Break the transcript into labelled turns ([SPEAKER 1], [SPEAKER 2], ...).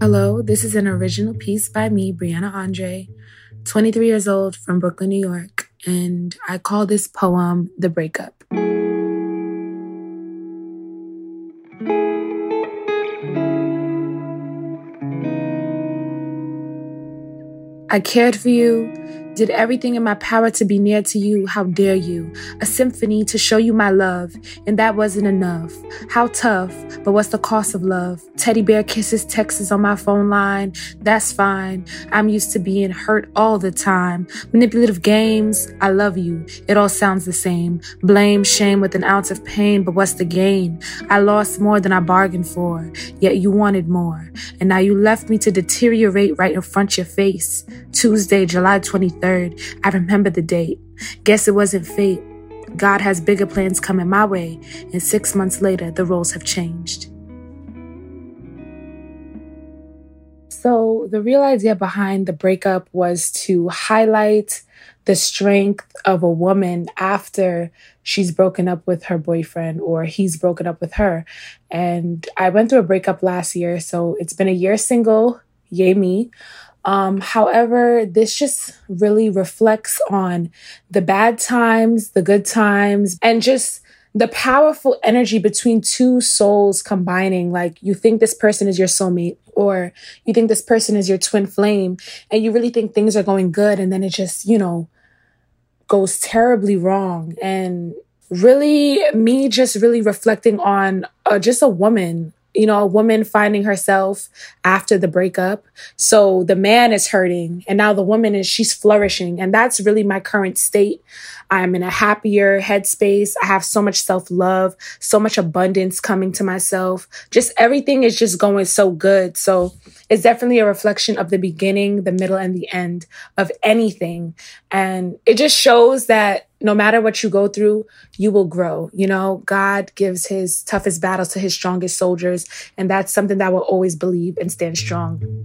[SPEAKER 1] Hello, this is an original piece by me, Briana Andre, 23 years old from Brooklyn, New York, and I call this poem The Breakup. I cared for you, did everything in my power to be near to you. How dare you? A symphony to show you my love, and that wasn't enough. How tough, but what's the cost of love? Teddy bear kisses, texts on my phone line. That's fine. I'm used to being hurt all the time. Manipulative games. I love you. It all sounds the same. Blame, shame with an ounce of pain, but what's the gain? I lost more than I bargained for, yet you wanted more. And now you left me to deteriorate right in front of your face. Tuesday, July 23rd. 23rd. I remember the date. Guess it wasn't fate. God has bigger plans coming my way, and six months later, the roles have changed. So, the real idea behind the breakup was to highlight the strength of a woman after she's broken up with her boyfriend or he's broken up with her. And I went through a breakup last year, so it's been a year single, yay me. Um, however, this just really reflects on the bad times, the good times, and just the powerful energy between two souls combining. Like you think this person is your soulmate, or you think this person is your twin flame, and you really think things are going good, and then it just, you know, goes terribly wrong. And really, me just really reflecting on uh, just a woman you know, a woman finding herself after the breakup. So the man is hurting and now the woman is, she's flourishing. And that's really my current state. I'm in a happier headspace. I have so much self love, so much abundance coming to myself. Just everything is just going so good. So it's definitely a reflection of the beginning, the middle, and the end of anything. And it just shows that no matter what you go through, you will grow. You know, God gives his toughest battles to his strongest soldiers. And that's something that I will always believe and stand strong.